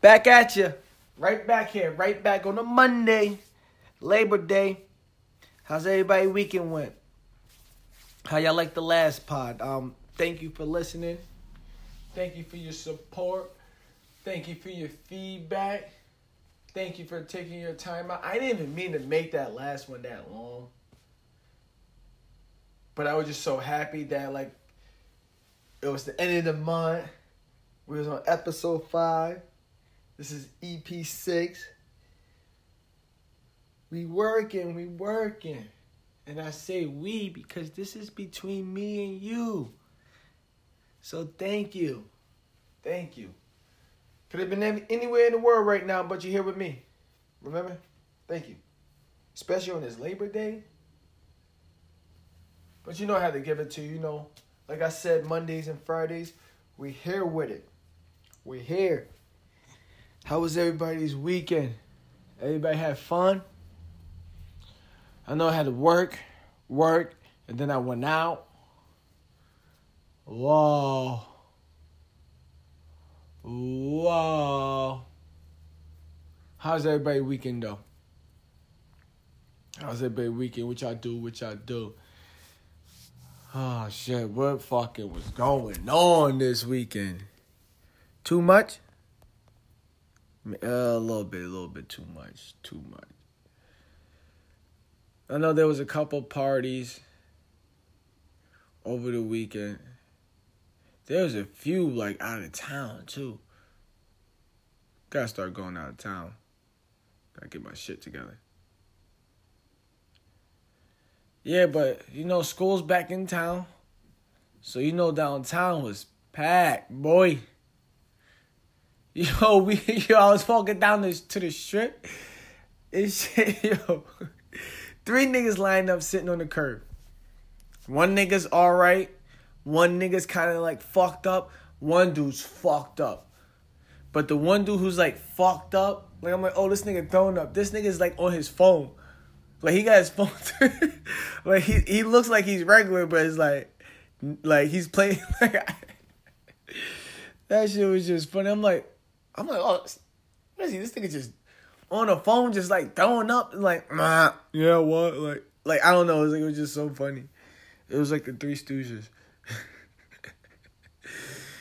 Back at you. Right back here. Right back on a Monday. Labor Day. How's everybody weekend went? How y'all like the last pod? Um, thank you for listening. Thank you for your support. Thank you for your feedback. Thank you for taking your time out. I didn't even mean to make that last one that long. But I was just so happy that like it was the end of the month. We was on episode five. This is EP six. We working, we working. And I say we because this is between me and you. So thank you. Thank you. Could have been anywhere in the world right now, but you're here with me. Remember? Thank you. Especially on this Labor Day. But you know how to give it to you, know. Like I said, Mondays and Fridays, we here with it. We're here. How was everybody's weekend? Everybody had fun? I know I had to work, work, and then I went out. Whoa. Whoa. How's everybody weekend though? How's everybody weekend? What y'all do? What y'all do? Oh shit, what fucking was going on this weekend? Too much? Uh, a little bit, a little bit too much. Too much. I know there was a couple parties over the weekend. There was a few like out of town too. Gotta start going out of town. Gotta get my shit together. Yeah, but you know, school's back in town. So you know downtown was packed, boy. Yo, we yo, I was walking down this to the strip. It's shit yo. Three niggas lined up sitting on the curb. One nigga's alright. One nigga's kinda like fucked up. One dude's fucked up. But the one dude who's like fucked up, like I'm like, oh, this nigga throwing up. This nigga's like on his phone. Like he got his phone. like he he looks like he's regular, but it's like like he's playing like that shit was just funny. I'm like, I'm like, oh, what is he? This nigga just on the phone, just like throwing up, like, nah, yeah, what? Like, like I don't know. It was, like, it was just so funny. It was like the Three Stooges.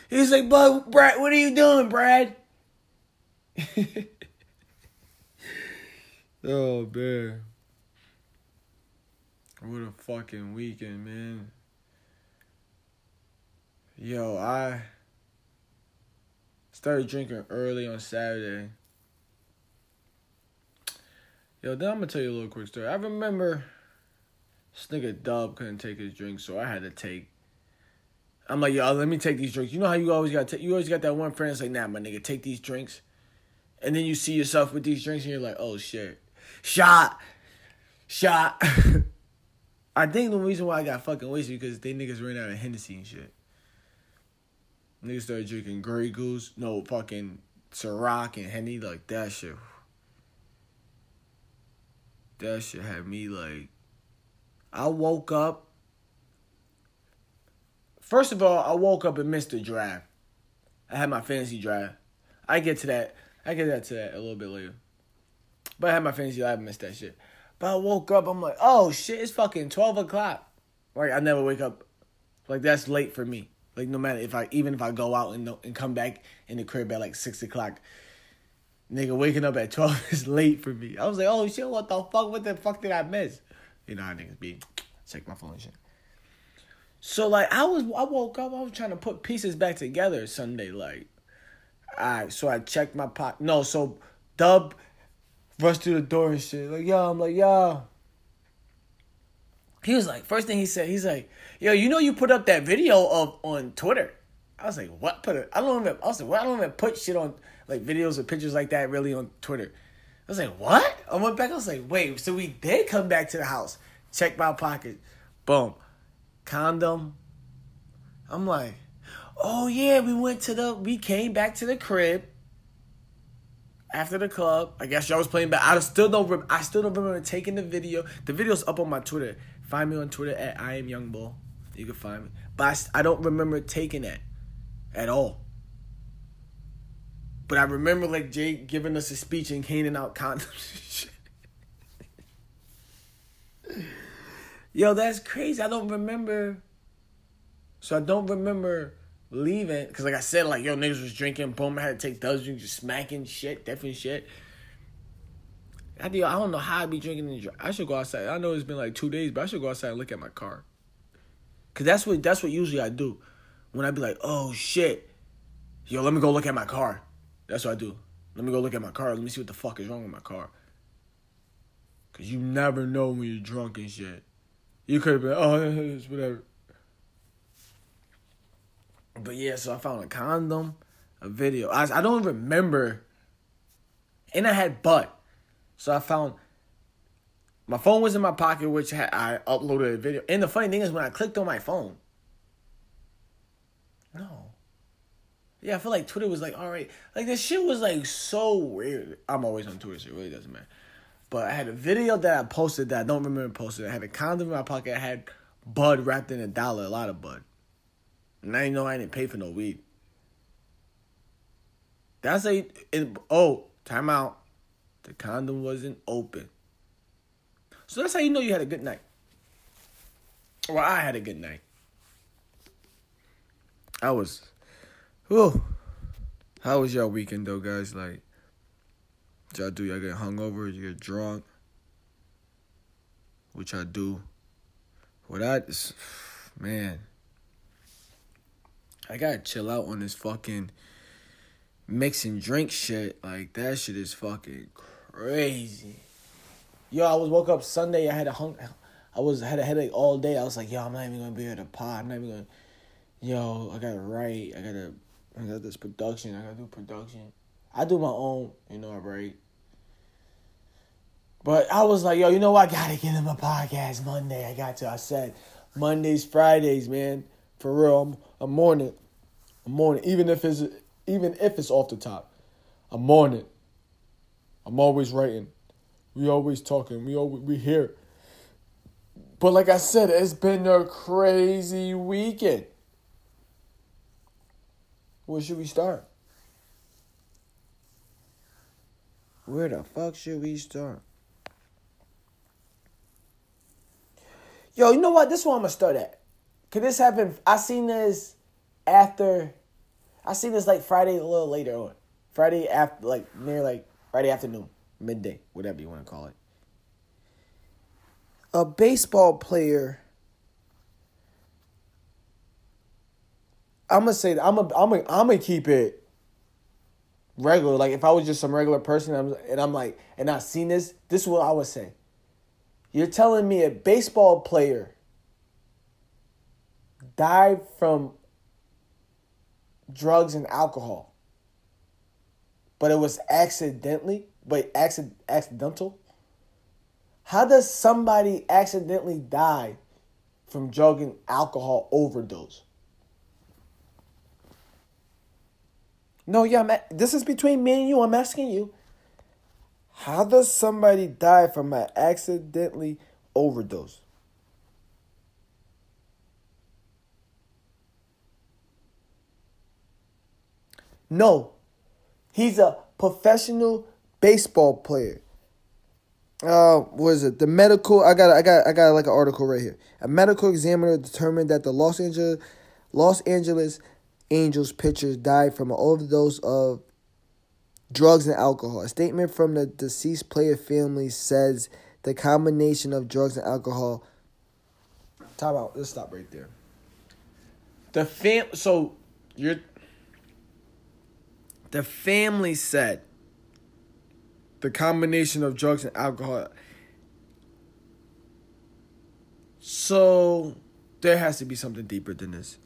He's like, "Bud, Brad, what are you doing, Brad?" oh man, what a fucking weekend, man. Yo, I started drinking early on Saturday. Yo, then I'm gonna tell you a little quick story. I remember this nigga Dub couldn't take his drink, so I had to take. I'm like, yo, let me take these drinks. You know how you always got you always got that one friend that's like, nah, my nigga, take these drinks. And then you see yourself with these drinks and you're like, oh shit. Shot. Shot. I think the reason why I got fucking wasted because they niggas ran out of Hennessy and shit. Niggas started drinking Grey Goose, no fucking Ciroc and Henny, like that shit. That shit had me like. I woke up. First of all, I woke up and missed the draft. I had my fantasy draft. I get to that. I get that to that a little bit later. But I had my fantasy. I missed that shit. But I woke up. I'm like, oh shit, it's fucking twelve o'clock. Like I never wake up. Like that's late for me. Like no matter if I even if I go out and and come back in the crib at like six o'clock, nigga waking up at twelve is late for me. I was like, oh shit, what the fuck? What the fuck did I miss? You know how niggas be. Check my phone and shit. So like I was, I woke up. I was trying to put pieces back together Sunday. Like, alright. So I checked my pot. No, so Dub rushed through the door and shit. Like, yo, I'm like, yo. He was like, first thing he said, he's like, yo, you know you put up that video of on Twitter. I was like, what? Put it? I don't even. I was like, well, I don't even put shit on like videos or pictures like that really on Twitter. I was like, what? I went back. I was like, wait. So we did come back to the house. Check my pocket. Boom. Condom. I'm like, oh yeah, we went to the. We came back to the crib after the club. I guess y'all was playing back. I still don't. I still don't remember taking the video. The video's up on my Twitter. Find me on Twitter at I am Young Bull. You can find me. But I, I don't remember taking that at all. But I remember like Jake giving us a speech and handing out condoms. Yo, that's crazy. I don't remember. So I don't remember leaving because, like I said, like yo niggas was drinking. Boom, I had to take those drinks, just smacking shit, different shit. I do. I don't know how I be drinking. And I should go outside. I know it's been like two days, but I should go outside and look at my car. Cause that's what that's what usually I do. When I be like, oh shit, yo, let me go look at my car. That's what I do. Let me go look at my car. Let me see what the fuck is wrong with my car. Cause you never know when you're drunk and shit. You could have been, oh, it's whatever. But yeah, so I found a condom, a video. I I don't remember. And I had butt. So I found my phone was in my pocket, which I uploaded a video. And the funny thing is, when I clicked on my phone, no. Yeah, I feel like Twitter was like, all right. Like, this shit was like so weird. I'm always on Twitter, so it really doesn't matter. But I had a video that I posted that I don't remember posted. I had a condom in my pocket. I had bud wrapped in a dollar, a lot of bud. And I didn't know I didn't pay for no weed. That's a, it, oh, time out. The condom wasn't open. So that's how you know you had a good night. Well, I had a good night. I was, whew. How was your weekend though, guys? Like, y'all do? Y'all get hungover? You get drunk? Which I do. What I, man, I gotta chill out on this fucking mixing drink shit. Like that shit is fucking crazy. Yo, I was woke up Sunday. I had a hung. I was had a headache all day. I was like, yo, I'm not even gonna be able to pot. I'm not even gonna. Yo, I gotta write. I gotta. I got this production. I gotta do production. I do my own. You know, I write. But I was like, yo, you know what? I gotta get him a podcast Monday. I got to. I said Mondays, Fridays, man. For real, I'm, I'm morning. I'm morning. Even if it's even if it's off the top, I'm it. I'm always writing. We always talking. We always we here. But like I said, it's been a crazy weekend. Where should we start? Where the fuck should we start? Yo, you know what? This one I'm gonna start at. Cause this happened. I seen this after. I seen this like Friday a little later on. Friday after, like near like Friday afternoon, midday, whatever you want to call it. A baseball player. I'm gonna say that I'm gonna I'm gonna I'm gonna keep it regular. Like if I was just some regular person, and I'm, and I'm like, and I seen this, this is what I would say. You're telling me a baseball player died from drugs and alcohol, but it was accidentally, but accident, accidental? How does somebody accidentally die from drug and alcohol overdose? No, yeah, I'm, this is between me and you. I'm asking you. How does somebody die from an accidentally overdose? No, he's a professional baseball player. Uh, what is it? The medical. I got. I got. I got like an article right here. A medical examiner determined that the Los Angeles, Los Angeles Angels pitcher died from an overdose of drugs and alcohol. A statement from the deceased player family says the combination of drugs and alcohol. Time out. Let's stop right there. The fam. So you're. The family said the combination of drugs and alcohol. So there has to be something deeper than this.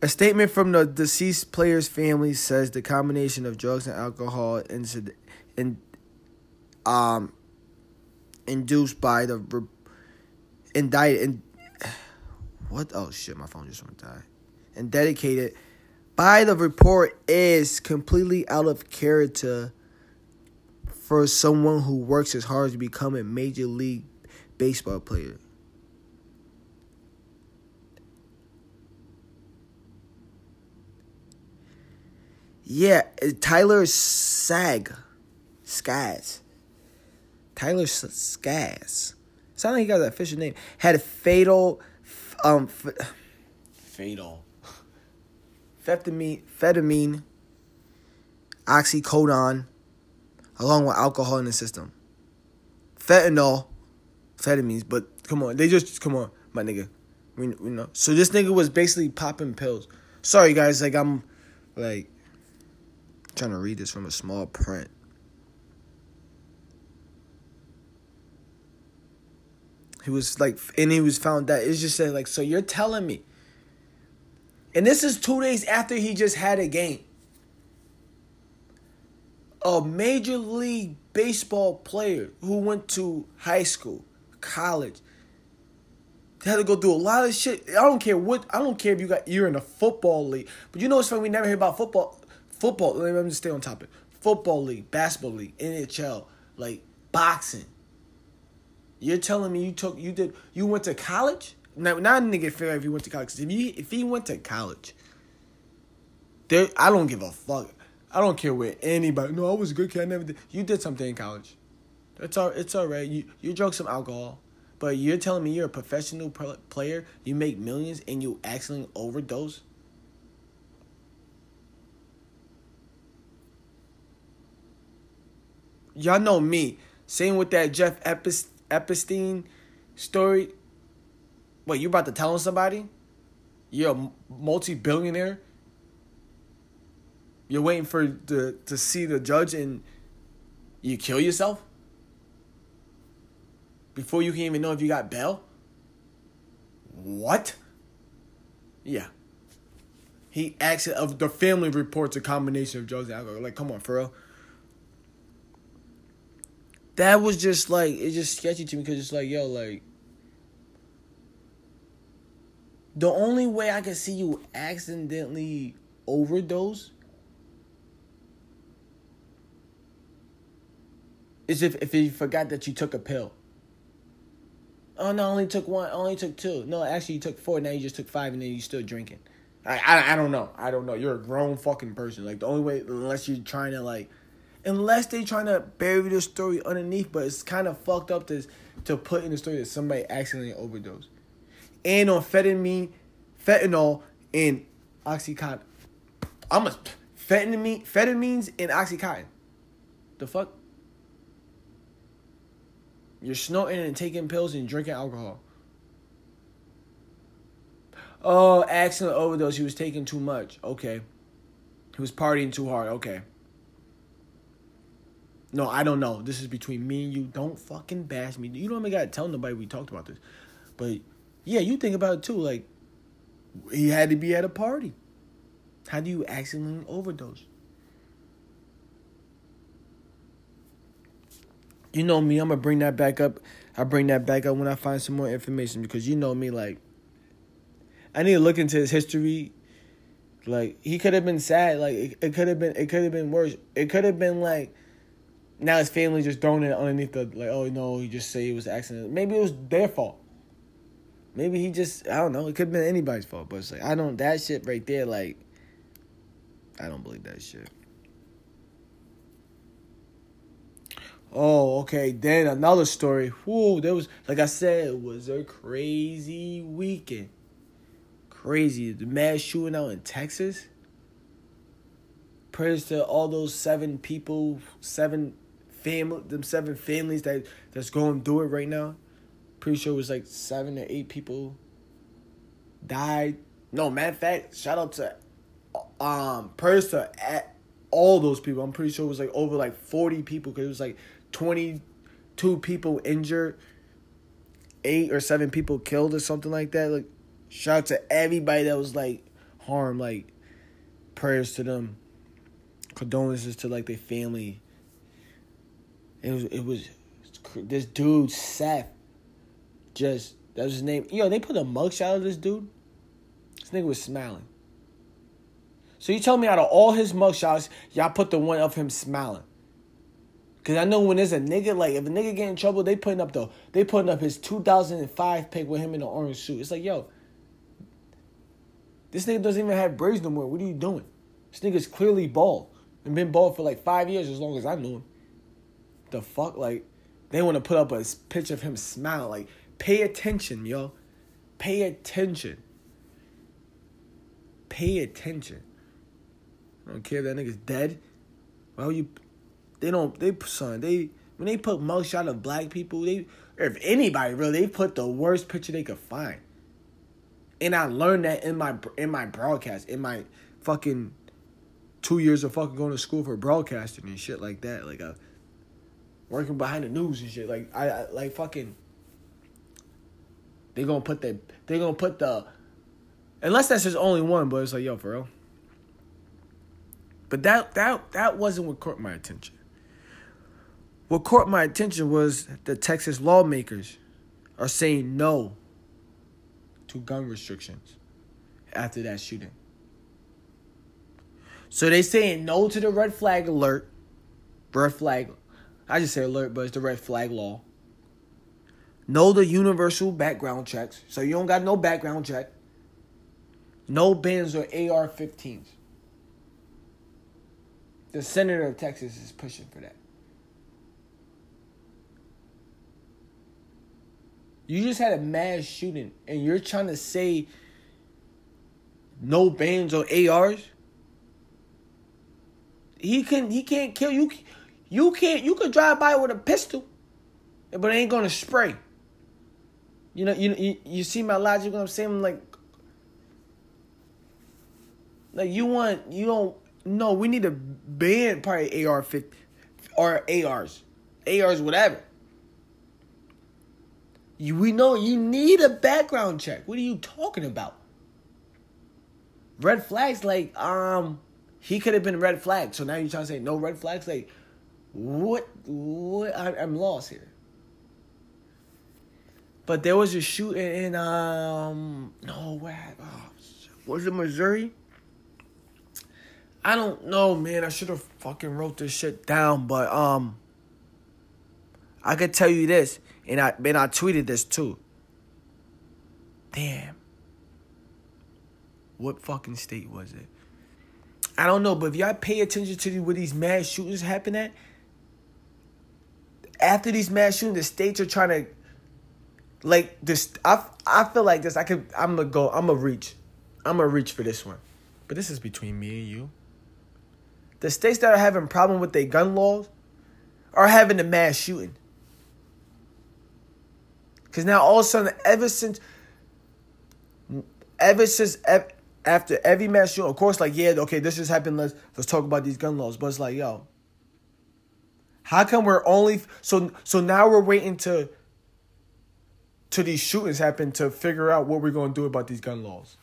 A statement from the deceased player's family says the combination of drugs and alcohol incident, in, um, induced by the re, indicted in, what oh shit my phone just went die and dedicated by the report is completely out of character for someone who works as hard to become a major league baseball player. Yeah, Tyler Sag. Skaggs. Tyler Skaggs. Sound like he got that official name. Had a fatal, um, f- fatal, phentermine, oxycodone, along with alcohol in the system. Fentanyl, amphetamines, but come on, they just come on, my nigga. We, we know. So this nigga was basically popping pills. Sorry guys, like I'm, like, trying to read this from a small print. He was like, and he was found that it's just said like, so you're telling me, and this is two days after he just had a game. A major league baseball player who went to high school, college, had to go through a lot of shit. I don't care what. I don't care if you got you're in a football league, but you know it's funny. We never hear about football. Football. Let me just stay on topic. Football league, basketball league, NHL, like boxing. You're telling me you took you did you went to college? Now, not a nigga fair if he went to college. If you if he went to college, there I don't give a fuck. I don't care where anybody. No, I was a good kid. I never did. You did something in college. It's all. It's all right. You you drunk some alcohol, but you're telling me you're a professional player. You make millions and you accidentally overdose. Y'all know me. Same with that Jeff Epstein Epstein story? What, you about to tell somebody? You're a multi billionaire? You're waiting for the to see the judge and you kill yourself? Before you can even know if you got bail? What? Yeah. He acts of the family reports a combination of drugs and alcohol. Like, come on, for real that was just like it's just sketchy to me because it's like yo like the only way I can see you accidentally overdose is if if you forgot that you took a pill. Oh no, I only took one. I only took two. No, actually, you took four. Now you just took five, and then you still drinking. I, I I don't know. I don't know. You're a grown fucking person. Like the only way, unless you're trying to like unless they're trying to bury the story underneath, but it's kind of fucked up to to put in the story that somebody accidentally overdosed. And on fentanyl, fentanyl and oxycontin. I'm a fentanyl, fentamines and oxycontin. The fuck? You're snorting and taking pills and drinking alcohol. Oh, accident overdose. He was taking too much. Okay. He was partying too hard. Okay. No, I don't know. This is between me and you. Don't fucking bash me. You don't even gotta tell nobody we talked about this. But yeah, you think about it too. Like he had to be at a party. How do you accidentally overdose? You know me, I'm gonna bring that back up. I bring that back up when I find some more information because you know me, like I need to look into his history. Like he could have been sad. Like it, it could have been. It could have been worse. It could have been like now his family just throwing it underneath the like, oh no, he just say it was accident. Maybe it was their fault. Maybe he just I don't know. It could have been anybody's fault, but it's like I don't that shit right there. Like I don't believe that shit. Oh, okay. Then another story. Whoo, there was like I said, it was a crazy weekend. Crazy. The mass shooting out in Texas. Prayers to all those seven people, seven family, them seven families that that's going through it right now. Pretty sure it was like seven or eight people died. No, matter of fact, shout out to um prayers to at all those people. I'm pretty sure it was like over like 40 people because it was like 22 people injured, eight or seven people killed or something like that. Like shout out to everybody that was like harmed. Like prayers to them, condolences to like their family it was it was this dude Seth. Just that was his name. Yo, they put a mugshot of this dude. This nigga was smiling. So you tell me out of all his mugshots, y'all put the one of him smiling. Cause I know when there's a nigga like if a nigga get in trouble, they putting up the they putting up his 2005 pic with him in the orange suit. It's like yo, this nigga doesn't even have braids no more. What are you doing? This nigga's clearly bald and been bald for like five years, as long as I knew him. The fuck, like, they want to put up a picture of him smiling. Like, pay attention, yo. Pay attention. Pay attention. I don't care if that nigga's dead. Well, you, they don't. They son. They when they put mugshot of black people, they if anybody really, they put the worst picture they could find. And I learned that in my in my broadcast, in my fucking two years of fucking going to school for broadcasting and shit like that. Like, uh, working behind the news and shit. Like, I, I like fucking. They gonna put the they gonna put the, unless that's just only one, but it's like yo for real. But that that that wasn't what caught my attention. What caught my attention was the Texas lawmakers are saying no to gun restrictions after that shooting. So they saying no to the red flag alert. Red flag. I just say alert, but it's the red flag law. No the universal background checks. So you don't got no background check. No bans or AR 15s. The senator of Texas is pushing for that. You just had a mass shooting and you're trying to say no bans or ARs? He can he can't kill you. You can't you could drive by with a pistol, but it ain't gonna spray. You know, you you, you see my logic what I'm saying? Like like you want you don't no, we need to ban probably AR 50 or ARs. ARs whatever. You, we know you need a background check. What are you talking about? Red flags, like, um, he could have been red flag. So now you're trying to say no red flags? Like, what? What? I, am lost here. But there was a shooting in, um, no, where? Oh, was it Missouri? I don't know, man. I should have fucking wrote this shit down, but um, I could tell you this and I and I tweeted this too. Damn. What fucking state was it? I don't know, but if y'all pay attention to where these mass shootings happen at, after these mass shootings, the states are trying to like this. I I feel like this. I could. I'm gonna go. I'm gonna reach. I'm gonna reach for this one, but this is between me and you. The states that are having problem with their gun laws are having the mass shooting. Because now all of a sudden, ever since, ever since, after every mass shooting, of course, like, yeah, okay, this just happened. Let's, let's talk about these gun laws. But it's like, yo, how come we're only, so, so now we're waiting to, to these shootings happen to figure out what we're going to do about these gun laws?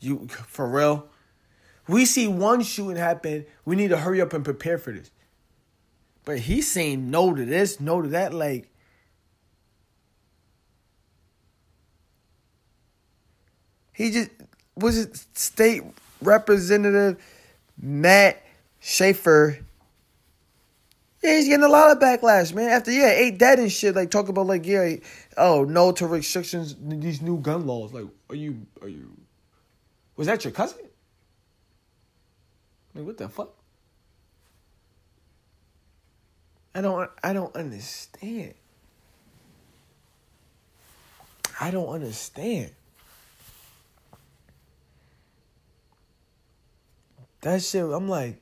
You, for real? We see one shooting happen. We need to hurry up and prepare for this. But he's saying no to this, no to that. Like, he just was it state representative Matt Schaefer. Yeah, he's getting a lot of backlash, man. After yeah, eight dead and shit. Like talk about like yeah, oh no to restrictions, these new gun laws. Like, are you are you? Was that your cousin? Like, what the fuck? I don't I don't understand. I don't understand. That shit, I'm like,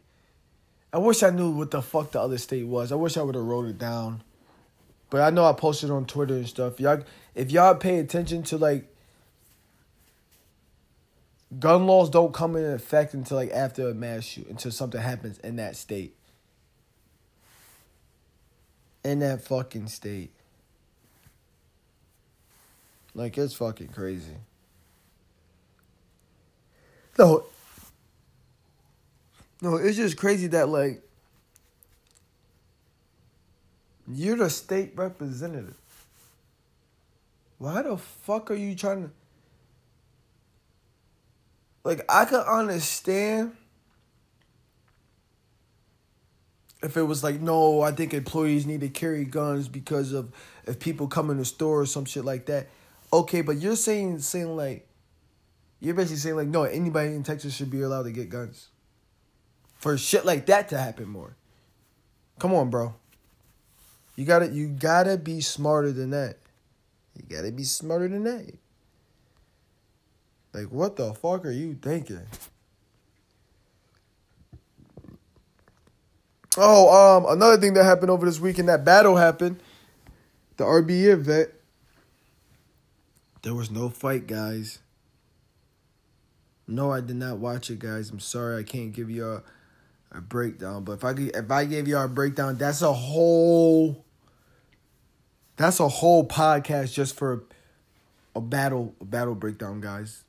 I wish I knew what the fuck the other state was. I wish I would have wrote it down. But I know I posted on Twitter and stuff. Y'all if y'all pay attention to like gun laws don't come into effect until like after a mass shoot until something happens in that state in that fucking state. Like it's fucking crazy. No. No, it's just crazy that like you're the state representative. Why the fuck are you trying to like I could understand if it was like, no, I think employees need to carry guns because of if people come in the store or some shit like that. Okay, but you're saying saying like You're basically saying like, no, anybody in Texas should be allowed to get guns. For shit like that to happen more. Come on, bro. You gotta you gotta be smarter than that. You gotta be smarter than that. Like what the fuck are you thinking? Oh, um, another thing that happened over this weekend, that battle happened. The RBE event. There was no fight, guys. No, I did not watch it, guys. I'm sorry, I can't give you a, breakdown. But if I if I gave y'all a breakdown, that's a whole that's a whole podcast just for a battle a battle breakdown, guys.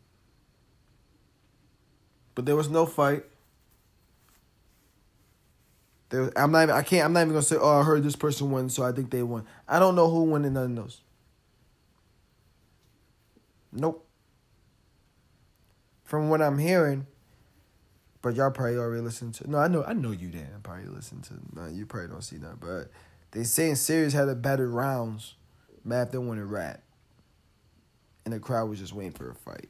But there was no fight. There, I'm not. I can't. I'm not even gonna say. Oh, I heard this person won, so I think they won. I don't know who won in none of those. Nope. From what I'm hearing, but y'all probably already listened to. No, I know. I know you didn't probably listen to. No, you probably don't see that, but they saying Serius had a better rounds. Math than when it rap. And the crowd was just waiting for a fight.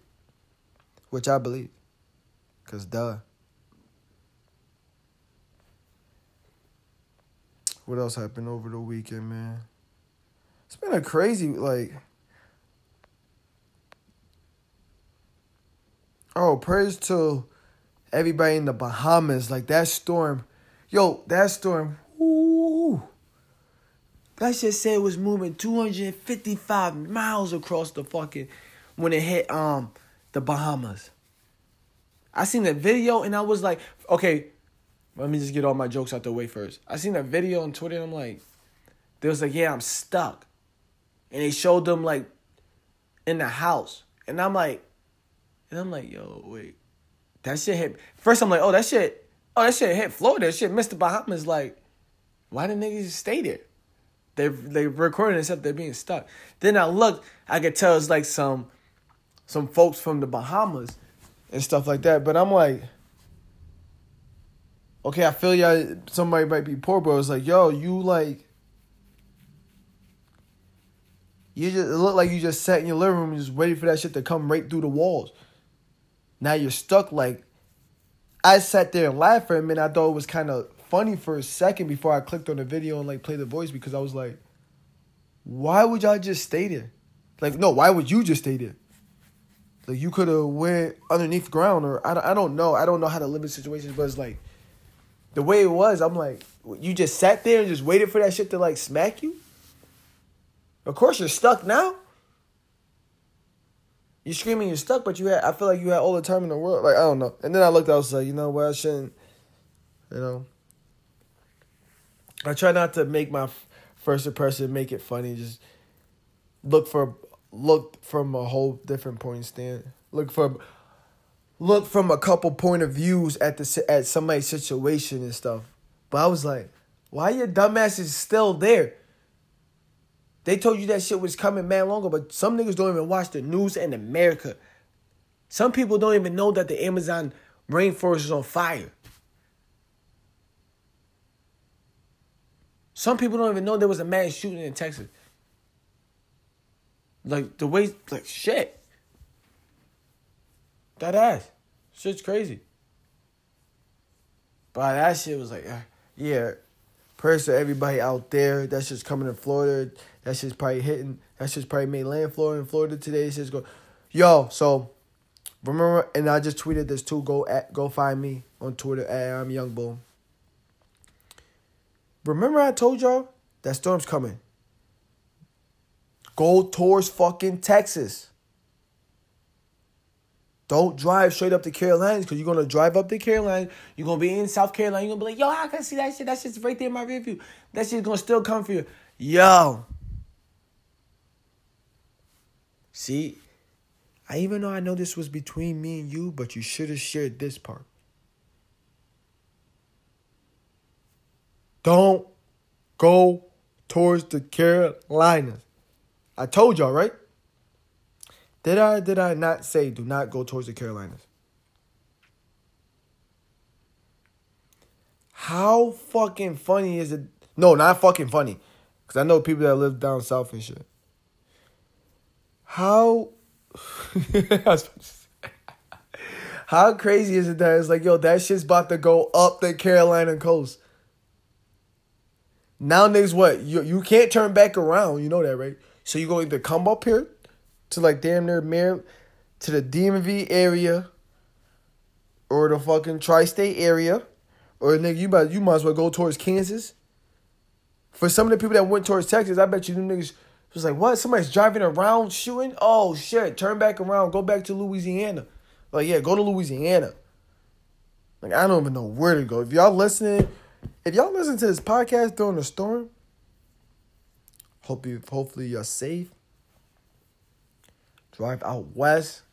Which I believe. Cause duh. What else happened over the weekend, man? It's been a crazy like Oh, praise to everybody in the Bahamas. Like that storm. Yo, that storm. Ooh. That shit said it was moving 255 miles across the fucking when it hit um the Bahamas. I seen that video and I was like, okay, let me just get all my jokes out the way first. I seen that video on Twitter and I'm like, they was like, yeah, I'm stuck. And they showed them like in the house. And I'm like, and I'm like, yo, wait. That shit hit first I'm like, oh that shit, oh that shit hit Florida. That shit Mr. Bahamas like, why the niggas stay there? They they recording except they're being stuck. Then I look, I could tell it's like some some folks from the Bahamas and stuff like that. But I'm like, okay, I feel y'all somebody might be poor, but it's like, yo, you like you just it looked like you just sat in your living room and just waiting for that shit to come right through the walls. Now you're stuck like I sat there and laughed for a minute. I thought it was kind of funny for a second before I clicked on the video and like play the voice because I was like, why would y'all just stay there? Like, no, why would you just stay there? Like, you could have went underneath ground or I don't, I don't know. I don't know how to live in situations, but it's like the way it was. I'm like, you just sat there and just waited for that shit to like smack you. Of course, you're stuck now. You're screaming you're stuck, but you had I feel like you had all the time in the world. Like I don't know. And then I looked, I was like, you know what, I shouldn't, you know. I try not to make my first impression make it funny. Just look for look from a whole different point stand. Look from look from a couple point of views at the at somebody's situation and stuff. But I was like, why your dumbasses still there? They told you that shit was coming man longer, but some niggas don't even watch the news in America. Some people don't even know that the Amazon rainforest is on fire. Some people don't even know there was a man shooting in Texas. Like the way, like shit. That ass, shit's crazy. But that shit was like, yeah. Prayers to everybody out there. That's just coming to Florida. That shit's probably hitting. That shit's probably made landfall in Florida today. It's go, yo. So remember, and I just tweeted this too. Go at, go find me on Twitter at I'm Young Boom. Remember I told y'all that storm's coming. Go towards fucking Texas. Don't drive straight up to Carolinas because you're gonna drive up to Carolina. You're gonna be in South Carolina. You're gonna be like, yo, I can see that shit. That shit's right there in my review. That shit's gonna still come for you. Yo. See, I even though I know this was between me and you, but you should have shared this part. Don't go towards the Carolinas. I told y'all, right? Did I did I not say do not go towards the Carolinas? How fucking funny is it? No, not fucking funny. Cause I know people that live down south and shit. How How crazy is it that it's like, yo, that shit's about to go up the Carolina coast. Now niggas what? You you can't turn back around, you know that, right? So you go either come up here to like damn near Maryland to the DMV area or the fucking tri-state area. Or nigga, you might you might as well go towards Kansas. For some of the people that went towards Texas, I bet you them niggas was like, what? Somebody's driving around shooting? Oh shit, turn back around, go back to Louisiana. Like, yeah, go to Louisiana. Like, I don't even know where to go. If y'all listening, if y'all listen to this podcast during the storm, hope you hopefully you're safe. Drive out west.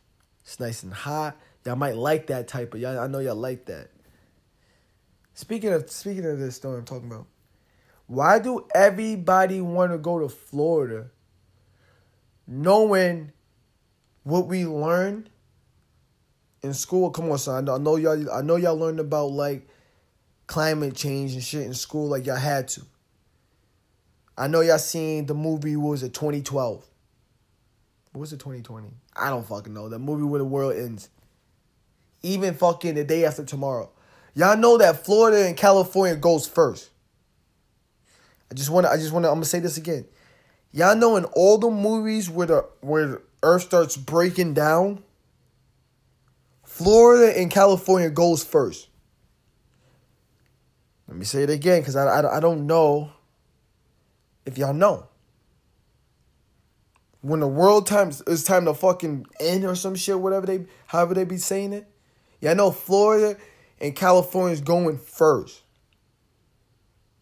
It's nice and hot. Y'all might like that type of y'all. I know y'all like that. Speaking of speaking of this storm I'm talking about, why do everybody want to go to Florida knowing what we learned in school? Come on, son. I know y'all I know y'all learned about like climate change and shit in school like y'all had to. I know y'all seen the movie what was it 2012. What was it 2020? I don't fucking know. That movie where the world ends. Even fucking the day after tomorrow. Y'all know that Florida and California goes first. I just want to. I just want to. I'm gonna say this again. Y'all know in all the movies where the where Earth starts breaking down, Florida and California goes first. Let me say it again because I, I, I don't know if y'all know. When the world times it's time to fucking end or some shit, whatever they however they be saying it. Y'all know Florida and California is going first.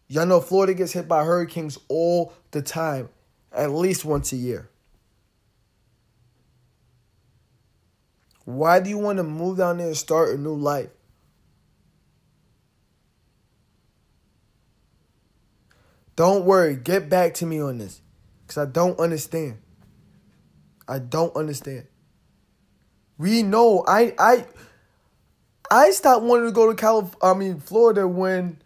Y'all know Florida gets hit by hurricanes all the time, at least once a year. Why do you want to move down there and start a new life? Don't worry, get back to me on this. Because I don't understand. I don't understand. We know I I I stopped wanting to go to California I mean Florida when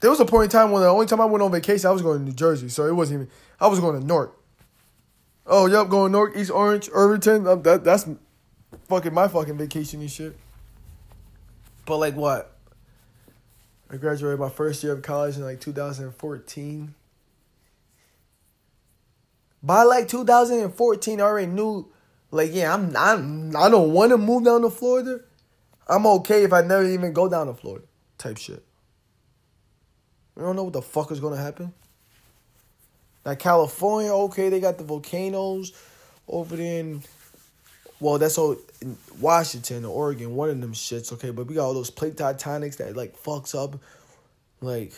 there was a point in time when the only time I went on vacation, I was going to New Jersey. So it wasn't even, I was going to North. Oh, yep, going North, East Orange, Irvington. Um, that, that's fucking my fucking vacation and shit. But like what? I graduated my first year of college in like 2014. By like 2014, I already knew, like, yeah, I'm, I'm I don't want to move down to Florida. I'm okay if I never even go down to Florida, type shit. We don't know what the fuck is gonna happen. Now California, okay, they got the volcanoes over there in well, that's all in Washington or Oregon, one of them shits, okay, but we got all those plate tectonics that like fucks up like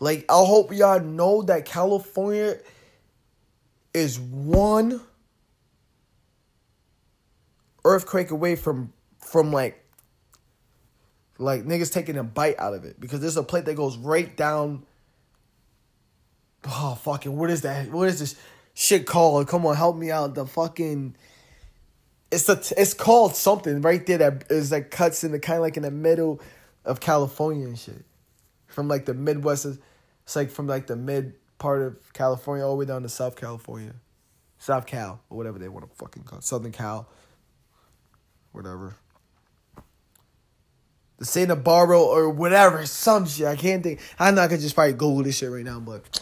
like I hope y'all know that California is one earthquake away from from like like niggas taking a bite out of it because there's a plate that goes right down. Oh fucking! What is that? What is this shit called? Come on, help me out. The fucking. It's a. It's called something right there that is like cuts in the kind of like in the middle of California and shit, from like the Midwest. It's like from like the mid part of California all the way down to South California, South Cal or whatever they want to fucking call it. Southern Cal. Whatever Santa Barbara or whatever, some shit. I can't think. I'm not gonna just probably Google this shit right now, but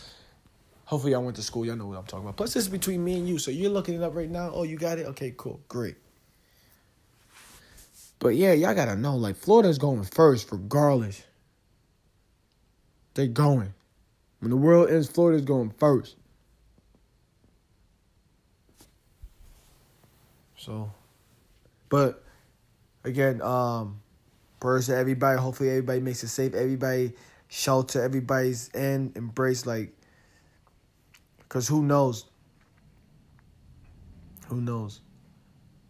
hopefully y'all went to school. Y'all know what I'm talking about. Plus, this is between me and you, so you're looking it up right now. Oh, you got it? Okay, cool, great. But yeah, y'all gotta know, like Florida's going first, regardless. They're going. When the world ends, Florida's going first. So, but again, um, prayers to everybody. Hopefully, everybody makes it safe. Everybody shelter. Everybody's in embrace. Like, cause who knows? Who knows?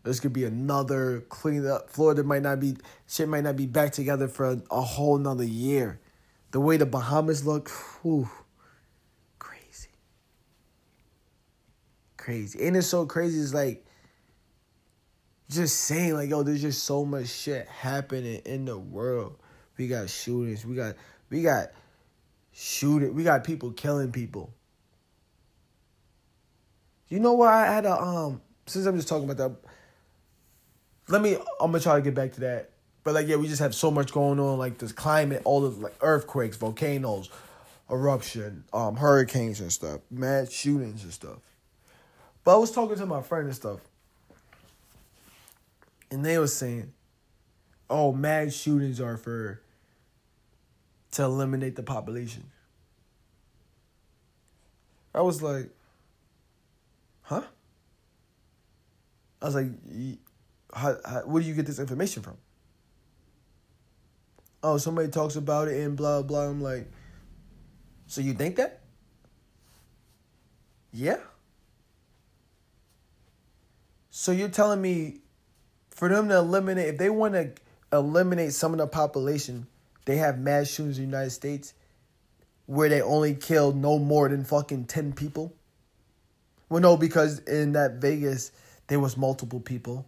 This could be another clean up. Florida might not be shit. Might not be back together for a, a whole nother year. The way the Bahamas look, whew, crazy, crazy. And it's so crazy. It's like just saying like yo there's just so much shit happening in the world we got shootings we got we got shooting we got people killing people you know what i had a um since i'm just talking about that let me. I'm gonna try to get back to that. But like, yeah, we just have so much going on, like this climate, all the like earthquakes, volcanoes, eruption, um, hurricanes and stuff, mad shootings and stuff. But I was talking to my friend and stuff, and they were saying, "Oh, mad shootings are for to eliminate the population." I was like, "Huh?" I was like, how, how, "Where do you get this information from?" Oh, somebody talks about it and blah blah. I'm like, so you think that? Yeah. So you're telling me for them to eliminate, if they want to eliminate some of the population, they have mass shootings in the United States where they only kill no more than fucking 10 people? Well, no, because in that Vegas, there was multiple people.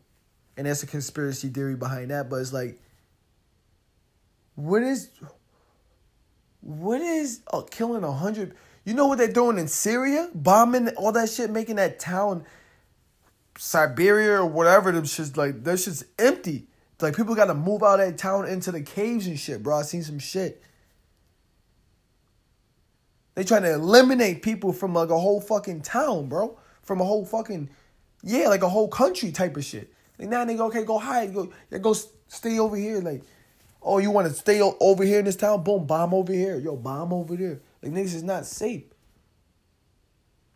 And that's a conspiracy theory behind that, but it's like, what is, what is uh, killing a hundred? You know what they're doing in Syria? Bombing all that shit, making that town Siberia or whatever, them shit's like that shit's empty. Like people gotta move out of that town into the caves and shit, bro. I seen some shit. They trying to eliminate people from like a whole fucking town, bro. From a whole fucking yeah, like a whole country type of shit. Like now they go, okay, go hide, go, yeah, go stay over here. Like, oh, you want to stay over here in this town? Boom, bomb over here. Yo, bomb over there. Like niggas is not safe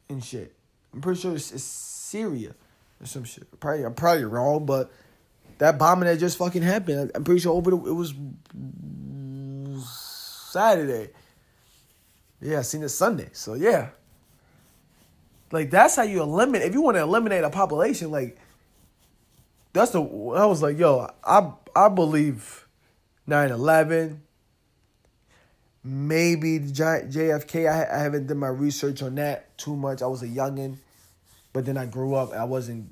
and shit. I'm pretty sure it's, it's Syria or some shit. Probably I'm probably wrong, but that bombing that just fucking happened. I'm pretty sure over the, it was Saturday. Yeah, I seen it Sunday. So yeah. Like that's how you eliminate if you want to eliminate a population, like that's the I was like, yo, I I believe 9-11, maybe the giant JFK. I, I haven't done my research on that too much. I was a youngin'. But then I grew up. I wasn't.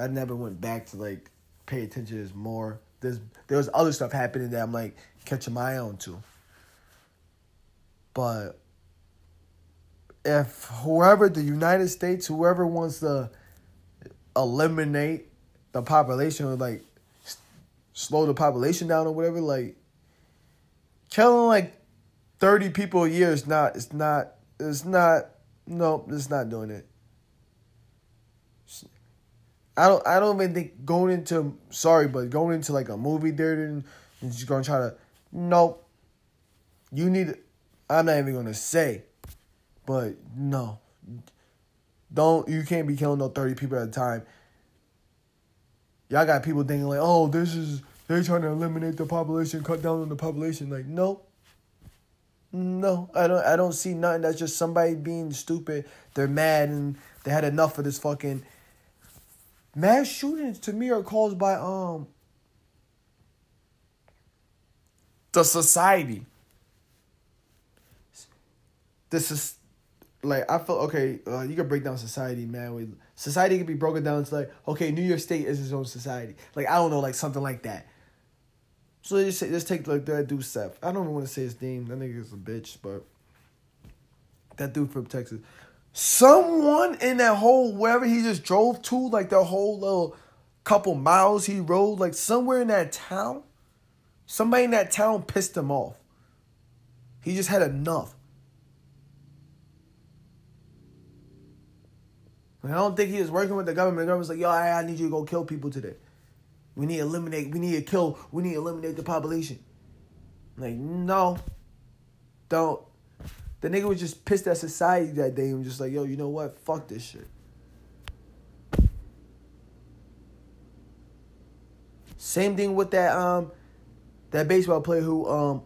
I never went back to like pay attention to this more. There's there was other stuff happening that I'm like catching my on to. But if whoever the United States, whoever wants to eliminate the population or like slow the population down or whatever, like killing like thirty people a year is not. It's not. It's not. No, it's not doing it. I don't I don't even think going into sorry, but going into like a movie theater and, just gonna try to nope. You need I'm not even gonna say, but no. Don't you can't be killing no 30 people at a time. Y'all got people thinking like, oh, this is they're trying to eliminate the population, cut down on the population. Like, no. No, I don't I don't see nothing. That's just somebody being stupid. They're mad and they had enough of this fucking Mass shootings to me are caused by um the society. This is like I feel okay. Uh, you can break down society, man. With society can be broken down to like okay, New York State is its own society. Like I don't know, like something like that. So just just take like that dude Seth. I don't even want to say his name. That nigga is a bitch, but that dude from Texas someone in that whole wherever he just drove to, like the whole little couple miles he rode, like somewhere in that town, somebody in that town pissed him off. He just had enough. I don't think he was working with the government. The government's like, yo, I, I need you to go kill people today. We need to eliminate, we need to kill, we need to eliminate the population. Like, no. Don't. The nigga was just pissed at society that day and was just like, yo, you know what? Fuck this shit. Same thing with that um that baseball player who um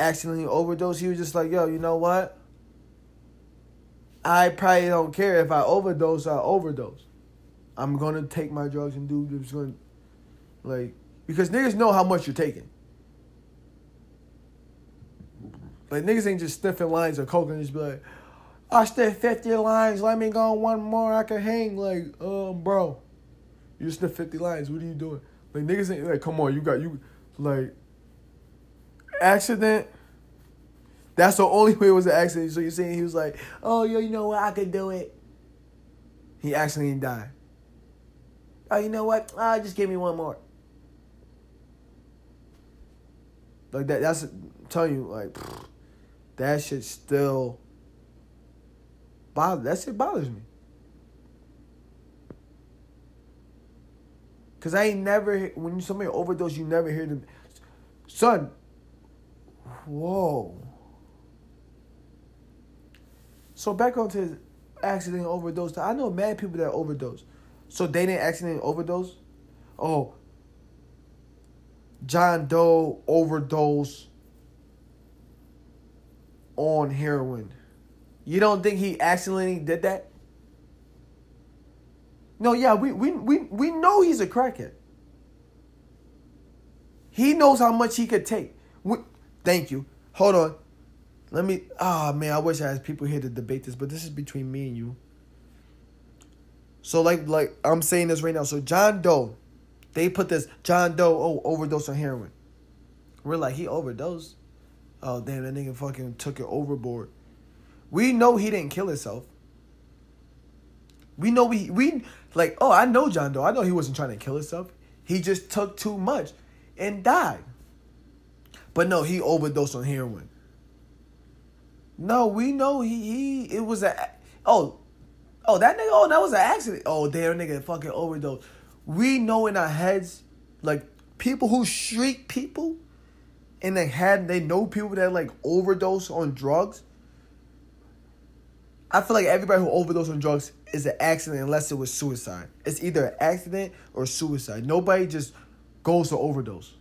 accidentally overdosed. He was just like, yo, you know what? I probably don't care if I overdose, I overdose. I'm gonna take my drugs and do just gonna like because niggas know how much you're taking. Like niggas ain't just sniffing lines of coke and just be like, I sniff 50 lines, let me go one more, I can hang. Like, um, bro, you sniff 50 lines, what are you doing? Like niggas ain't like, come on, you got you like accident. That's the only way it was an accident. So you're saying he was like, oh yo, you know what, I could do it. He accidentally died. Oh, you know what? Ah, just give me one more. Like that. That's telling you. Like that shit still bother. That shit bothers me. Cause I ain't never when somebody overdose, you never hear them. Son, whoa. So back onto his accident overdose. I know mad people that overdose. So they didn't accident overdose. Oh, John Doe overdose on heroin. You don't think he accidentally did that? No, yeah, we we we, we know he's a crackhead. He knows how much he could take. We, thank you. Hold on. Let me. Ah, oh, man, I wish I had people here to debate this, but this is between me and you. So, like, like I'm saying this right now. So, John Doe, they put this John Doe oh overdose on heroin. We're like he overdosed. Oh damn, that nigga fucking took it overboard. We know he didn't kill himself. We know we we like oh I know John Doe. I know he wasn't trying to kill himself. He just took too much and died. But no, he overdosed on heroin. No, we know he he it was a oh oh that nigga oh that was an accident. Oh damn nigga fucking overdose. We know in our heads like people who shriek people and they had they know people that like overdose on drugs. I feel like everybody who overdose on drugs is an accident unless it was suicide. It's either an accident or suicide. Nobody just goes to overdose.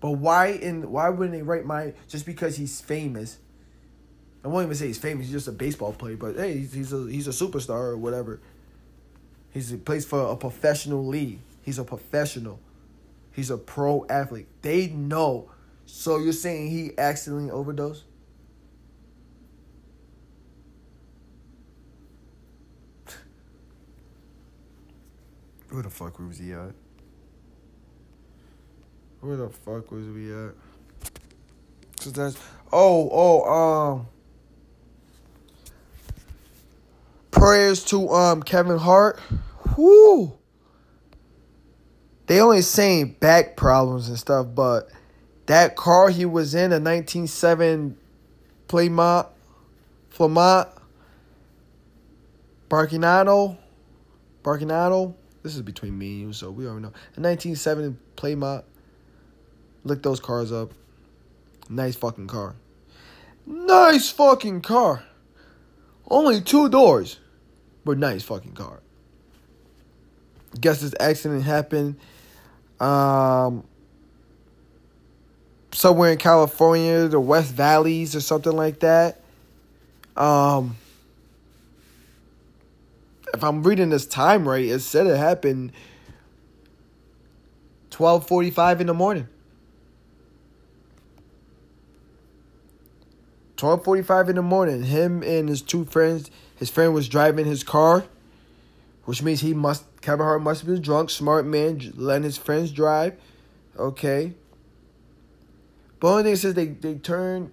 But why in why wouldn't they write my just because he's famous? I won't even say he's famous. He's just a baseball player. But hey, he's, he's a he's a superstar or whatever. He's, he plays for a professional league. He's a professional. He's a pro athlete. They know. So you're saying he accidentally overdosed? Where the fuck was he at? Where the fuck was we at? Cause that's oh oh um prayers to um Kevin Hart. Whoo. They only saying back problems and stuff, but that car he was in, a 197 Plymouth, Flamont, Barkinado, Barkinado. This is between me and you, so we already know. A 1970 Plymouth. Look those cars up. Nice fucking car. Nice fucking car. Only two doors, but nice fucking car. Guess this accident happened um, somewhere in California, the West Valleys or something like that. Um, if I'm reading this time right, it said it happened 12:45 in the morning. 12:45 in the morning. Him and his two friends. His friend was driving his car, which means he must Kevin Hart must have been drunk. Smart man, letting his friends drive. Okay. But only thing says they they turned.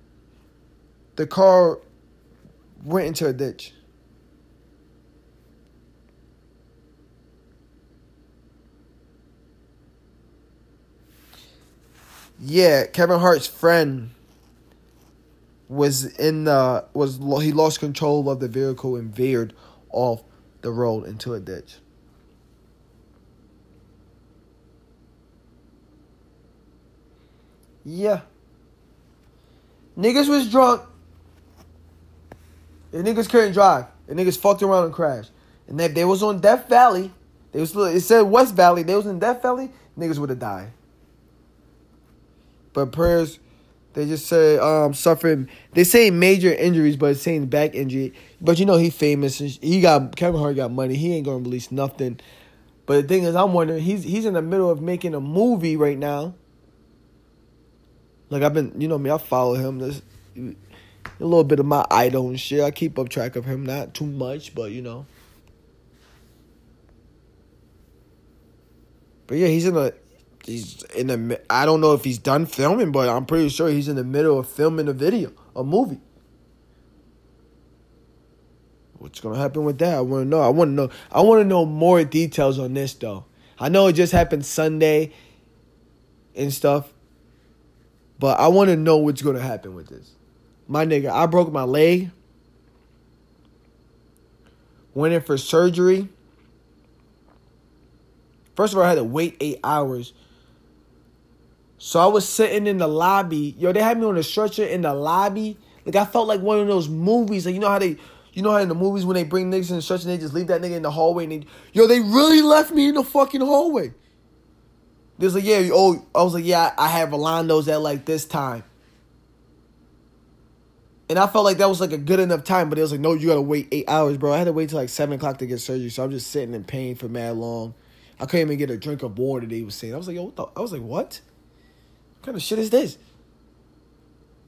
The car went into a ditch. Yeah, Kevin Hart's friend was in the was he lost control of the vehicle and veered off the road into a ditch. Yeah. Niggas was drunk. And niggas couldn't drive. And niggas fucked around and crashed. And if they was on Death Valley, they was it said West Valley, they was in Death Valley, niggas would have died. But prayers, they just say um suffering they say major injuries, but it's saying back injury. But you know he famous he got Kevin Hart got money. He ain't gonna release nothing. But the thing is I'm wondering, he's he's in the middle of making a movie right now like I've been, you know me, I follow him. This a little bit of my idol and shit. I keep up track of him, not too much, but you know. But yeah, he's in a he's in the I don't know if he's done filming, but I'm pretty sure he's in the middle of filming a video, a movie. What's gonna happen with that? I want to know. I want to know. I want to know more details on this though. I know it just happened Sunday and stuff, But I want to know what's to happen with this. My nigga, I broke my leg. Went in for surgery. First of all, I had to wait eight hours. So I was sitting in the lobby. Yo, they had me on a stretcher in the lobby. Like I felt like one of those movies. Like you know how they, you know how in the movies when they bring niggas in the stretcher, and they just leave that nigga in the hallway. And they, yo, they really left me in the fucking hallway. There's like, yeah, oh, I was like, yeah, I have Rolando's at like this time. And I felt like that was like a good enough time, but it was like, no, you gotta wait eight hours, bro. I had to wait till like seven o'clock to get surgery, so I'm just sitting in pain for mad long. I couldn't even get a drink of water. They was saying, I was like, yo, what the? I was like, what? Kind of shit is this,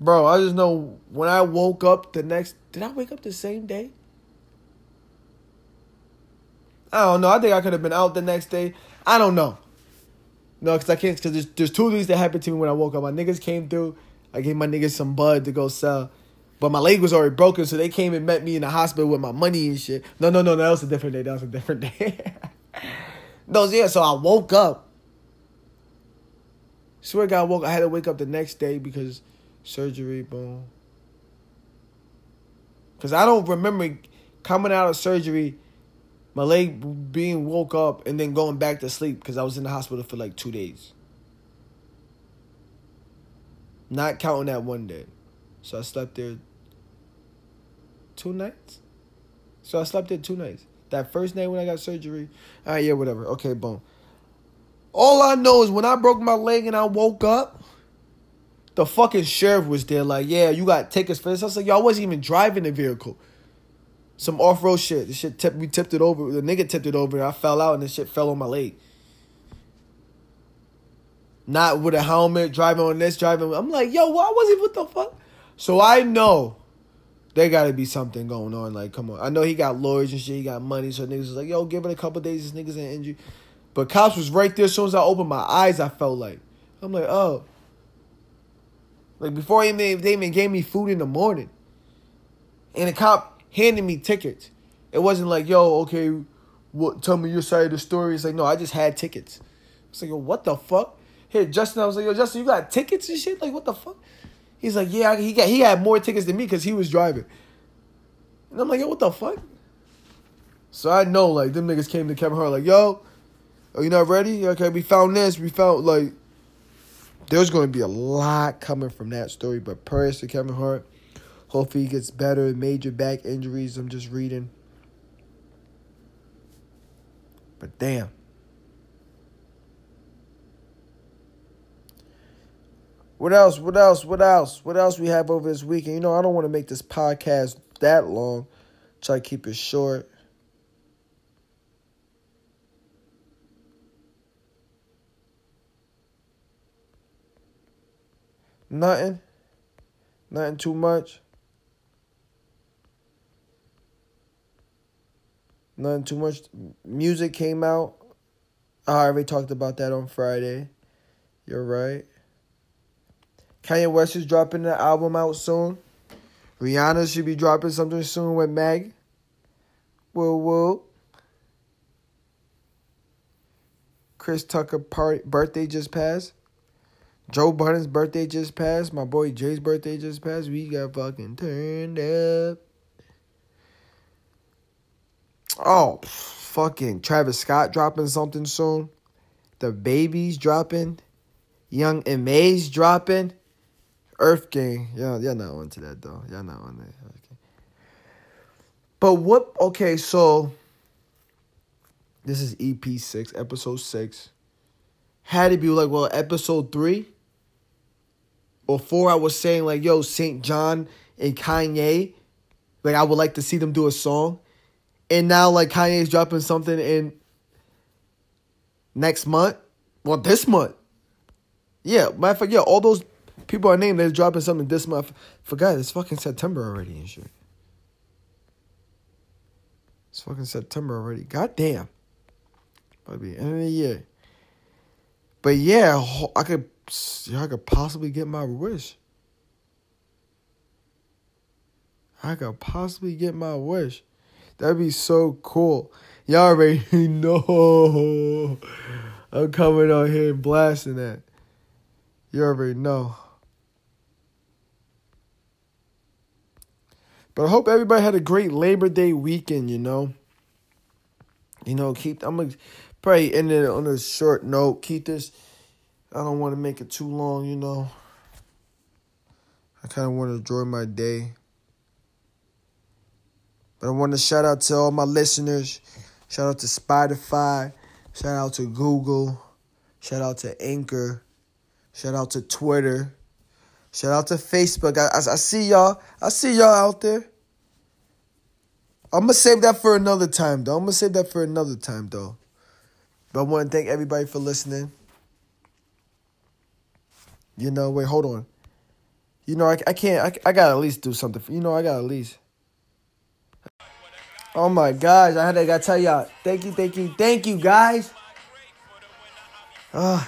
bro? I just know when I woke up the next. Did I wake up the same day? I don't know. I think I could have been out the next day. I don't know. No, because I can't. Because there's, there's two things that happened to me when I woke up. My niggas came through. I gave my niggas some bud to go sell. But my leg was already broken, so they came and met me in the hospital with my money and shit. No, no, no, that was a different day. That was a different day. no, yeah, so I woke up. Swear to God, woke I had to wake up the next day because surgery, boom. Because I don't remember coming out of surgery, my leg being woke up and then going back to sleep because I was in the hospital for like two days. Not counting that one day. So I slept there two nights. So I slept there two nights. That first night when I got surgery, right, yeah, whatever. Okay, boom. All I know is when I broke my leg and I woke up, the fucking sheriff was there. Like, yeah, you got tickets for this. I was like, yo, I wasn't even driving the vehicle. Some off road shit. The shit tipped. We tipped it over. The nigga tipped it over, and I fell out, and the shit fell on my leg. Not with a helmet, driving on this, driving. I'm like, yo, why was he? What the fuck? So I know there got to be something going on. Like, come on. I know he got lawyers and shit. He got money. So niggas was like, yo, give it a couple days. This nigga's in injury. But cops was right there. As soon as I opened my eyes, I felt like, I'm like, oh. Like, before he even, they even gave me food in the morning. And the cop handed me tickets. It wasn't like, yo, okay, what, tell me your side of the story. It's like, no, I just had tickets. It's like, yo, what the fuck? Here, Justin, I was like, yo, Justin, you got tickets and shit? Like, what the fuck? He's like, yeah, he got he had more tickets than me because he was driving. And I'm like, yo, what the fuck? So I know like them niggas came to Kevin Hart like, yo, are you not ready? Okay, we found this. We found like there's gonna be a lot coming from that story. But prayers to Kevin Hart. Hopefully he gets better. Major back injuries. I'm just reading. But damn. What else? What else? What else? What else we have over this weekend? You know, I don't want to make this podcast that long. Try to keep it short. Nothing. Nothing too much. Nothing too much. Music came out. I already talked about that on Friday. You're right. Kanye West is dropping the album out soon. Rihanna should be dropping something soon with Meg. Woo woo. Chris Tucker party, birthday just passed. Joe Budden's birthday just passed. My boy Jay's birthday just passed. We got fucking turned up. Oh, fucking Travis Scott dropping something soon. DaBaby's dropping. Young M.A.'s dropping. Earth Gang. Yeah, y'all not into that though. Y'all not on that. Okay. But what? Okay, so this is EP six, episode six. Had to be like well, episode three or four. I was saying like, yo, Saint John and Kanye. Like I would like to see them do a song, and now like Kanye's dropping something in next month. Well, this month. Yeah, matter of fact, yeah, all those people are named. They're dropping something this month. Forgot it's fucking September already and shit. It's fucking September already. God damn. Probably end of the year. But yeah, I could, y'all could possibly get my wish. I could possibly get my wish. That'd be so cool. Y'all already know I'm coming out here and blasting that. You already know. But I hope everybody had a great Labor Day weekend, you know. You know, keep I'm gonna probably end it on a short note. Keep this I don't want to make it too long, you know. I kind of want to enjoy my day. But I want to shout out to all my listeners. Shout out to Spotify. Shout out to Google. Shout out to Anchor. Shout out to Twitter. Shout out to Facebook. I, I, I see y'all. I see y'all out there. I'm gonna save that for another time, though. I'm gonna save that for another time, though. But I want to thank everybody for listening. You know, wait, hold on. You know, I, I can't, I, I gotta at least do something. For, you know, I gotta at least. Oh my gosh, I had to gotta tell y'all. Thank you, thank you, thank you, guys. Uh,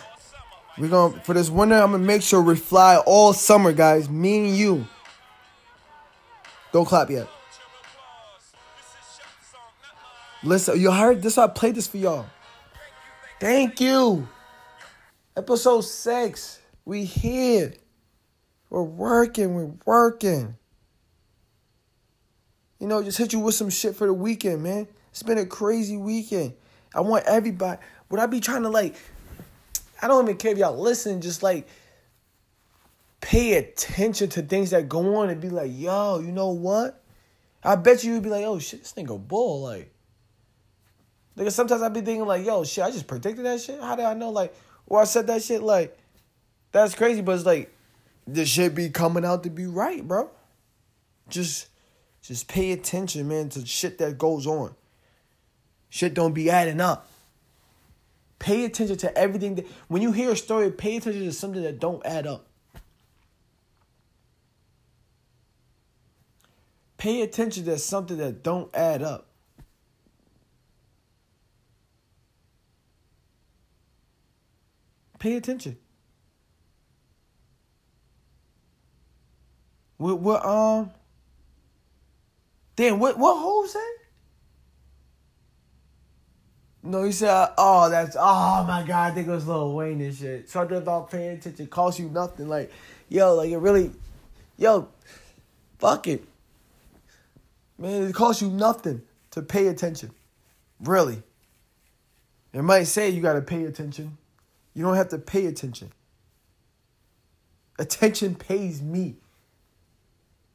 we're gonna, for this winter, I'm gonna make sure we fly all summer, guys. Me and you. Don't clap yet. Listen, you heard this? I played this for y'all. Thank you. Episode six. We here. We're working. We're working. You know, just hit you with some shit for the weekend, man. It's been a crazy weekend. I want everybody. Would I be trying to like? I don't even care if y'all listen. Just like pay attention to things that go on and be like, yo, you know what? I bet you would be like, oh shit, this nigga bull. Like, because sometimes I'd be thinking like, yo, shit, I just predicted that shit. How did I know? Like, or I said that shit. Like, that's crazy. But it's like, this shit be coming out to be right, bro. Just, just pay attention, man, to shit that goes on. Shit don't be adding up. Pay attention to everything that when you hear a story, pay attention to something that don't add up. Pay attention to something that don't add up. Pay attention. What what um Damn, what what Hov say? No, he said, "Oh, that's oh my god, I think it was Lil Wayne and shit." Something about paying attention costs you nothing. Like, yo, like it really, yo, fuck it, man. It costs you nothing to pay attention, really. It might say you gotta pay attention. You don't have to pay attention. Attention pays me.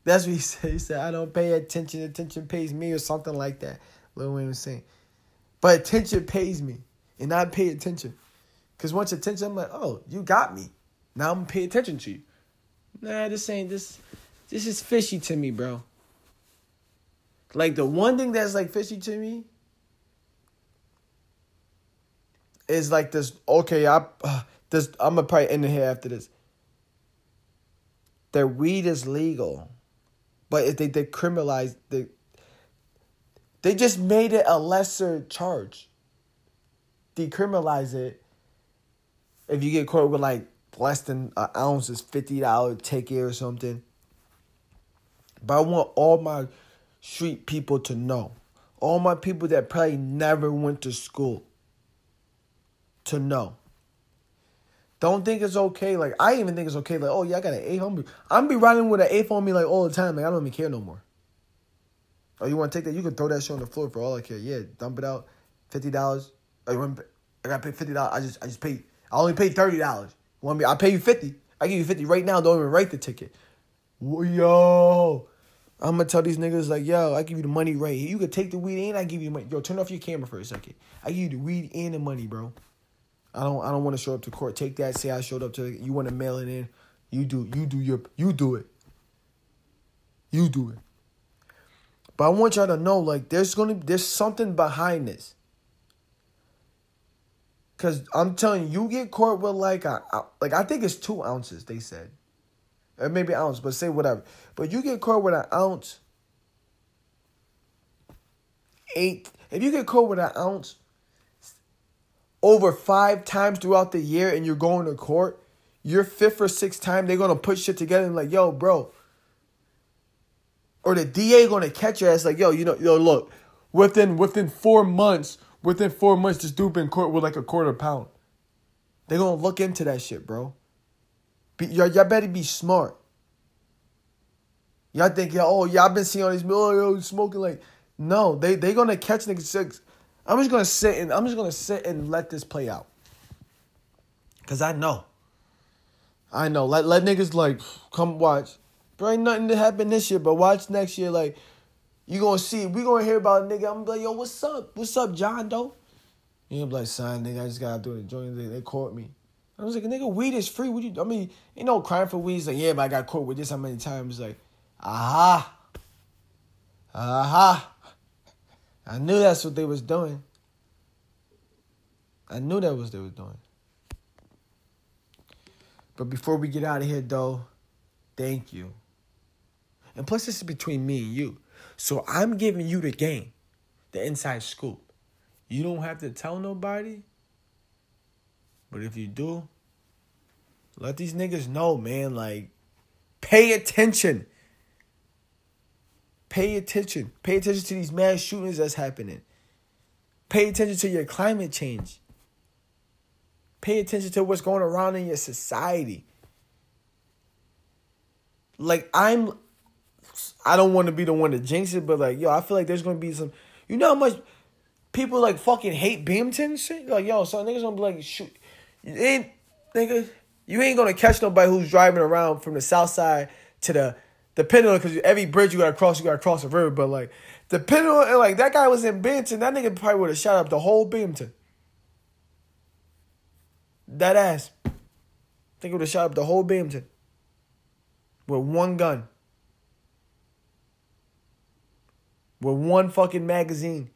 That's what he said. He said, I don't pay attention. Attention pays me, or something like that. Lil Wayne was saying. But attention pays me. And I pay attention. Because once attention, I'm like, oh, you got me. Now I'm gonna pay attention to you. Nah, this ain't this this is fishy to me, bro. Like the one thing that's like fishy to me is like this okay, I uh, this I'm gonna probably end it here after this. That weed is legal. But if they decriminalize the they just made it a lesser charge. Decriminalize it. If you get caught with like less than an ounce, is fifty dollar ticket or something. But I want all my street people to know, all my people that probably never went to school, to know. Don't think it's okay. Like I even think it's okay. Like oh yeah, I got an eight homie. I'm be riding with an eight on me like all the time. Like I don't even care no more. Oh, you want to take that? You can throw that shit on the floor for all I care. Yeah, dump it out. Fifty dollars. Oh, I got pay fifty dollars. I just I just pay. I only paid thirty dollars. Want me? I pay you fifty. I give you fifty right now. Don't even write the ticket. Yo, I'm gonna tell these niggas like, yo, I give you the money right here. You can take the weed and I give you money. Yo, turn off your camera for a second. I give you the weed and the money, bro. I don't I don't want to show up to court. Take that. Say I showed up to. You want to mail it in. You do. You do your. You do it. You do it. But I want y'all to know, like, there's gonna there's something behind this. Cause I'm telling you, you get caught with like a like I think it's two ounces. They said, or maybe ounce, but say whatever. But you get caught with an ounce, eight. If you get caught with an ounce over five times throughout the year, and you're going to court, your fifth or sixth time they're gonna put shit together and like, yo, bro, or the DA gonna catch your ass like, yo, you know, yo, look, within within four months, within four months, this dude been court with like a quarter pound. They gonna look into that shit, bro. Be, y'all, y'all better be smart. Y'all think, oh, y'all been seeing all these, oh, yo, smoking like, no, they they gonna catch niggas six. I'm just gonna sit and I'm just gonna sit and let this play out. Cause I know. I know. Let let niggas like come watch. There ain't nothing to happen this year, but watch next year. Like you gonna see, we gonna hear about a nigga. I'm like, yo, what's up? What's up, John Doe? You be like, son, nigga, I just gotta do it. Join they, they caught me. I was like, nigga, weed is free. What you? I mean, ain't no crime for weed. He's like, yeah, but I got caught with this how many times? Like, aha, aha. I knew that's what they was doing. I knew that was what they was doing. But before we get out of here, though, thank you. And plus, this is between me and you. So I'm giving you the game, the inside scoop. You don't have to tell nobody. But if you do, let these niggas know, man. Like, pay attention. Pay attention. Pay attention to these mass shootings that's happening. Pay attention to your climate change. Pay attention to what's going around in your society. Like I'm I don't want to be the one to jinx it, but like, yo, I feel like there's gonna be some you know how much people like fucking hate Binghamton shit? Like, yo, so niggas gonna be like, shoot you ain't nigga, you ain't gonna catch nobody who's driving around from the south side to the depending on because every bridge you gotta cross, you gotta cross a river, but like depending on like that guy was in Binghamton, that nigga probably would have shot up the whole Binghamton. That ass. I think would have shot up the whole Binghamton. With one gun. With one fucking magazine.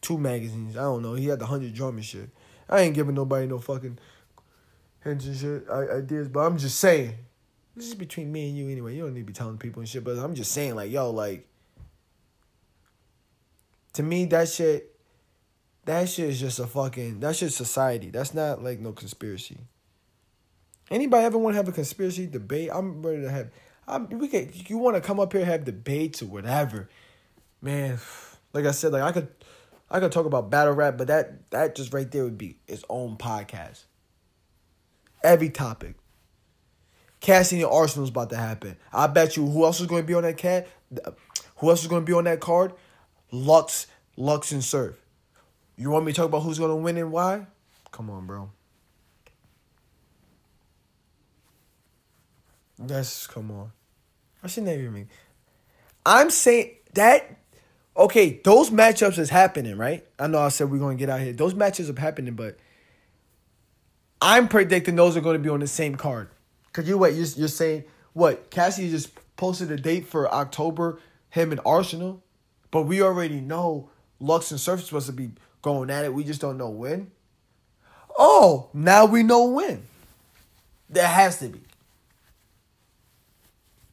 Two magazines. I don't know. He had the hundred drum and shit. I ain't giving nobody no fucking hints and shit ideas, but I'm just saying. This is between me and you anyway. You don't need to be telling people and shit, but I'm just saying, like, yo, like, to me, that shit that shit is just a fucking. That's just society. That's not like no conspiracy. Anybody ever want to have a conspiracy debate? I'm ready to have. I'm, we could. You want to come up here have debates or whatever, man. Like I said, like I could, I could talk about battle rap, but that that just right there would be its own podcast. Every topic. Cassidy and Arsonal's about to happen. I bet you who else is going to be on that cat? Who else is going to be on that card? Lux, Lux and Surf. You want me to talk about who's gonna win and why? Come on, bro. That's come on. I should never even. I'm saying that. Okay, those matchups is happening, right? I know I said we're gonna get out here. Those matches are happening, but I'm predicting those are going to be on the same card. Cause you wait, you're, you're saying what? Cassie just posted a date for October, him and Arsonal, but we already know Lux and Surf is supposed to be going at it. We just don't know when. Oh, now we know when. There has to be.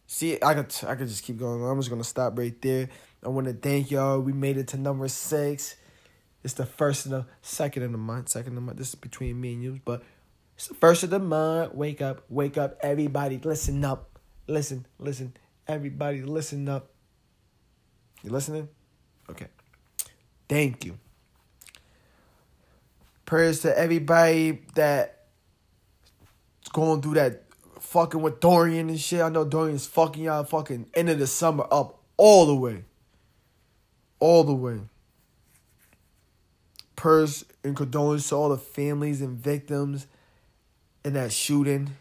See, I could I could just keep going. I'm just gonna stop right there. I want to thank y'all. We made it to number six. It's the first and the second of the month. Second of the month. This is between me and you, but it's the first of the month. Wake up, wake up, everybody. Listen up, listen, listen. Everybody, listen up. You listening? Okay. Thank you. Prayers to everybody that's going through that fucking with Dorian and shit. I know Dorian's fucking y'all fucking end of the summer up all the way. All the way. Prayers and condolences to all the families and victims in that shooting.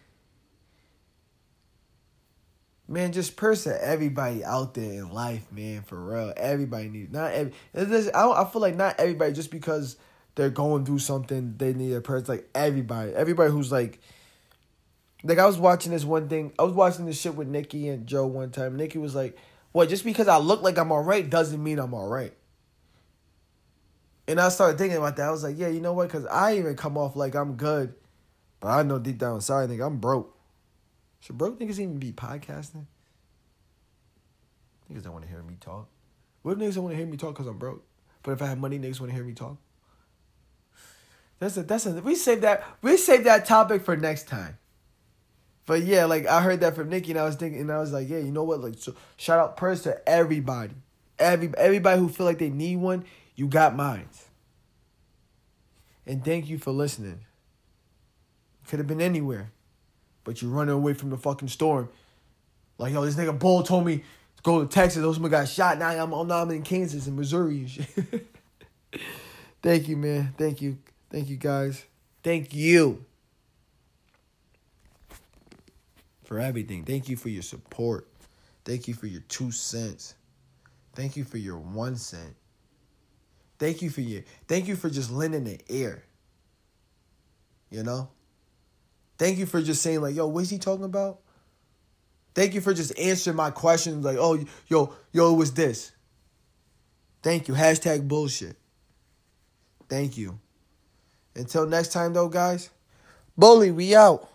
Man, just to everybody out there in life, man, for real. Everybody needs not every. I, I feel like not everybody just because they're going through something, they need a person. Like everybody, everybody who's like, like I was watching this one thing. I was watching this shit with Nikki and Joe one time. Nikki was like, "What? Just because I look like I'm all right doesn't mean I'm all right." And I started thinking about that. I was like, "Yeah, you know what? Because I even come off like I'm good, but I know deep down inside, nigga, I'm broke. Should broke niggas even be podcasting? Niggas don't want to hear me talk. What niggas don't want to hear me talk because I'm broke? But if I have money, niggas want to hear me talk. That's a that's a we save that we save that topic for next time. But yeah, like I heard that from Nikki and I was thinking and I was like, yeah, you know what? Like so shout out prayers to everybody. Every everybody who feel like they need one, you got mine. And thank you for listening. Could have been anywhere. But you're running away from the fucking storm. Like, yo, this nigga Bull told me to go to Texas. Those got shot. Now I'm, now I'm in Kansas and Missouri and shit. Thank you, man. Thank you. Thank you, guys. Thank you for everything. Thank you for your support. Thank you for your two cents. Thank you for your one cent. Thank you for your thank you for just lending the ear. You know? Thank you for just saying like, yo, what's he talking about? Thank you for just answering my questions like, oh, yo, yo, it was this. Thank you. Hashtag bullshit. Thank you. Until next time though, guys. Bully, we out.